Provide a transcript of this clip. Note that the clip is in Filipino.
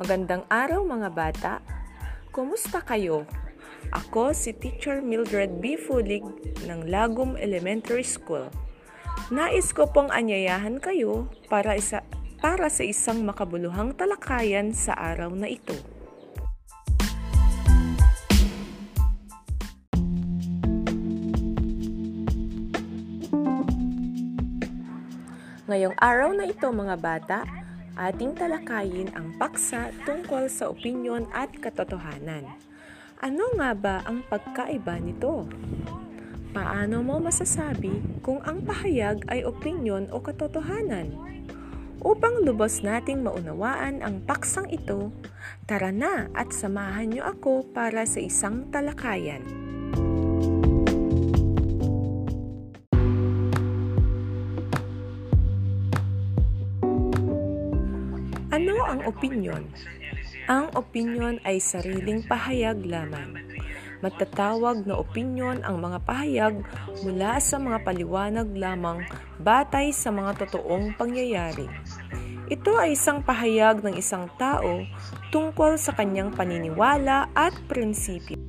Magandang araw mga bata. Kumusta kayo? Ako si Teacher Mildred B. Fulig ng Lagum Elementary School. Nais ko pong anyayahan kayo para, isa, para sa isang makabuluhang talakayan sa araw na ito. Ngayong araw na ito mga bata, ating talakayin ang paksa tungkol sa opinyon at katotohanan. Ano nga ba ang pagkaiba nito? Paano mo masasabi kung ang pahayag ay opinyon o katotohanan? Upang lubos nating maunawaan ang paksang ito, tara na at samahan niyo ako para sa isang talakayan. Ano ang opinyon? Ang opinyon ay sariling pahayag lamang. Matatawag na opinyon ang mga pahayag mula sa mga paliwanag lamang batay sa mga totoong pangyayari. Ito ay isang pahayag ng isang tao tungkol sa kanyang paniniwala at prinsipyo.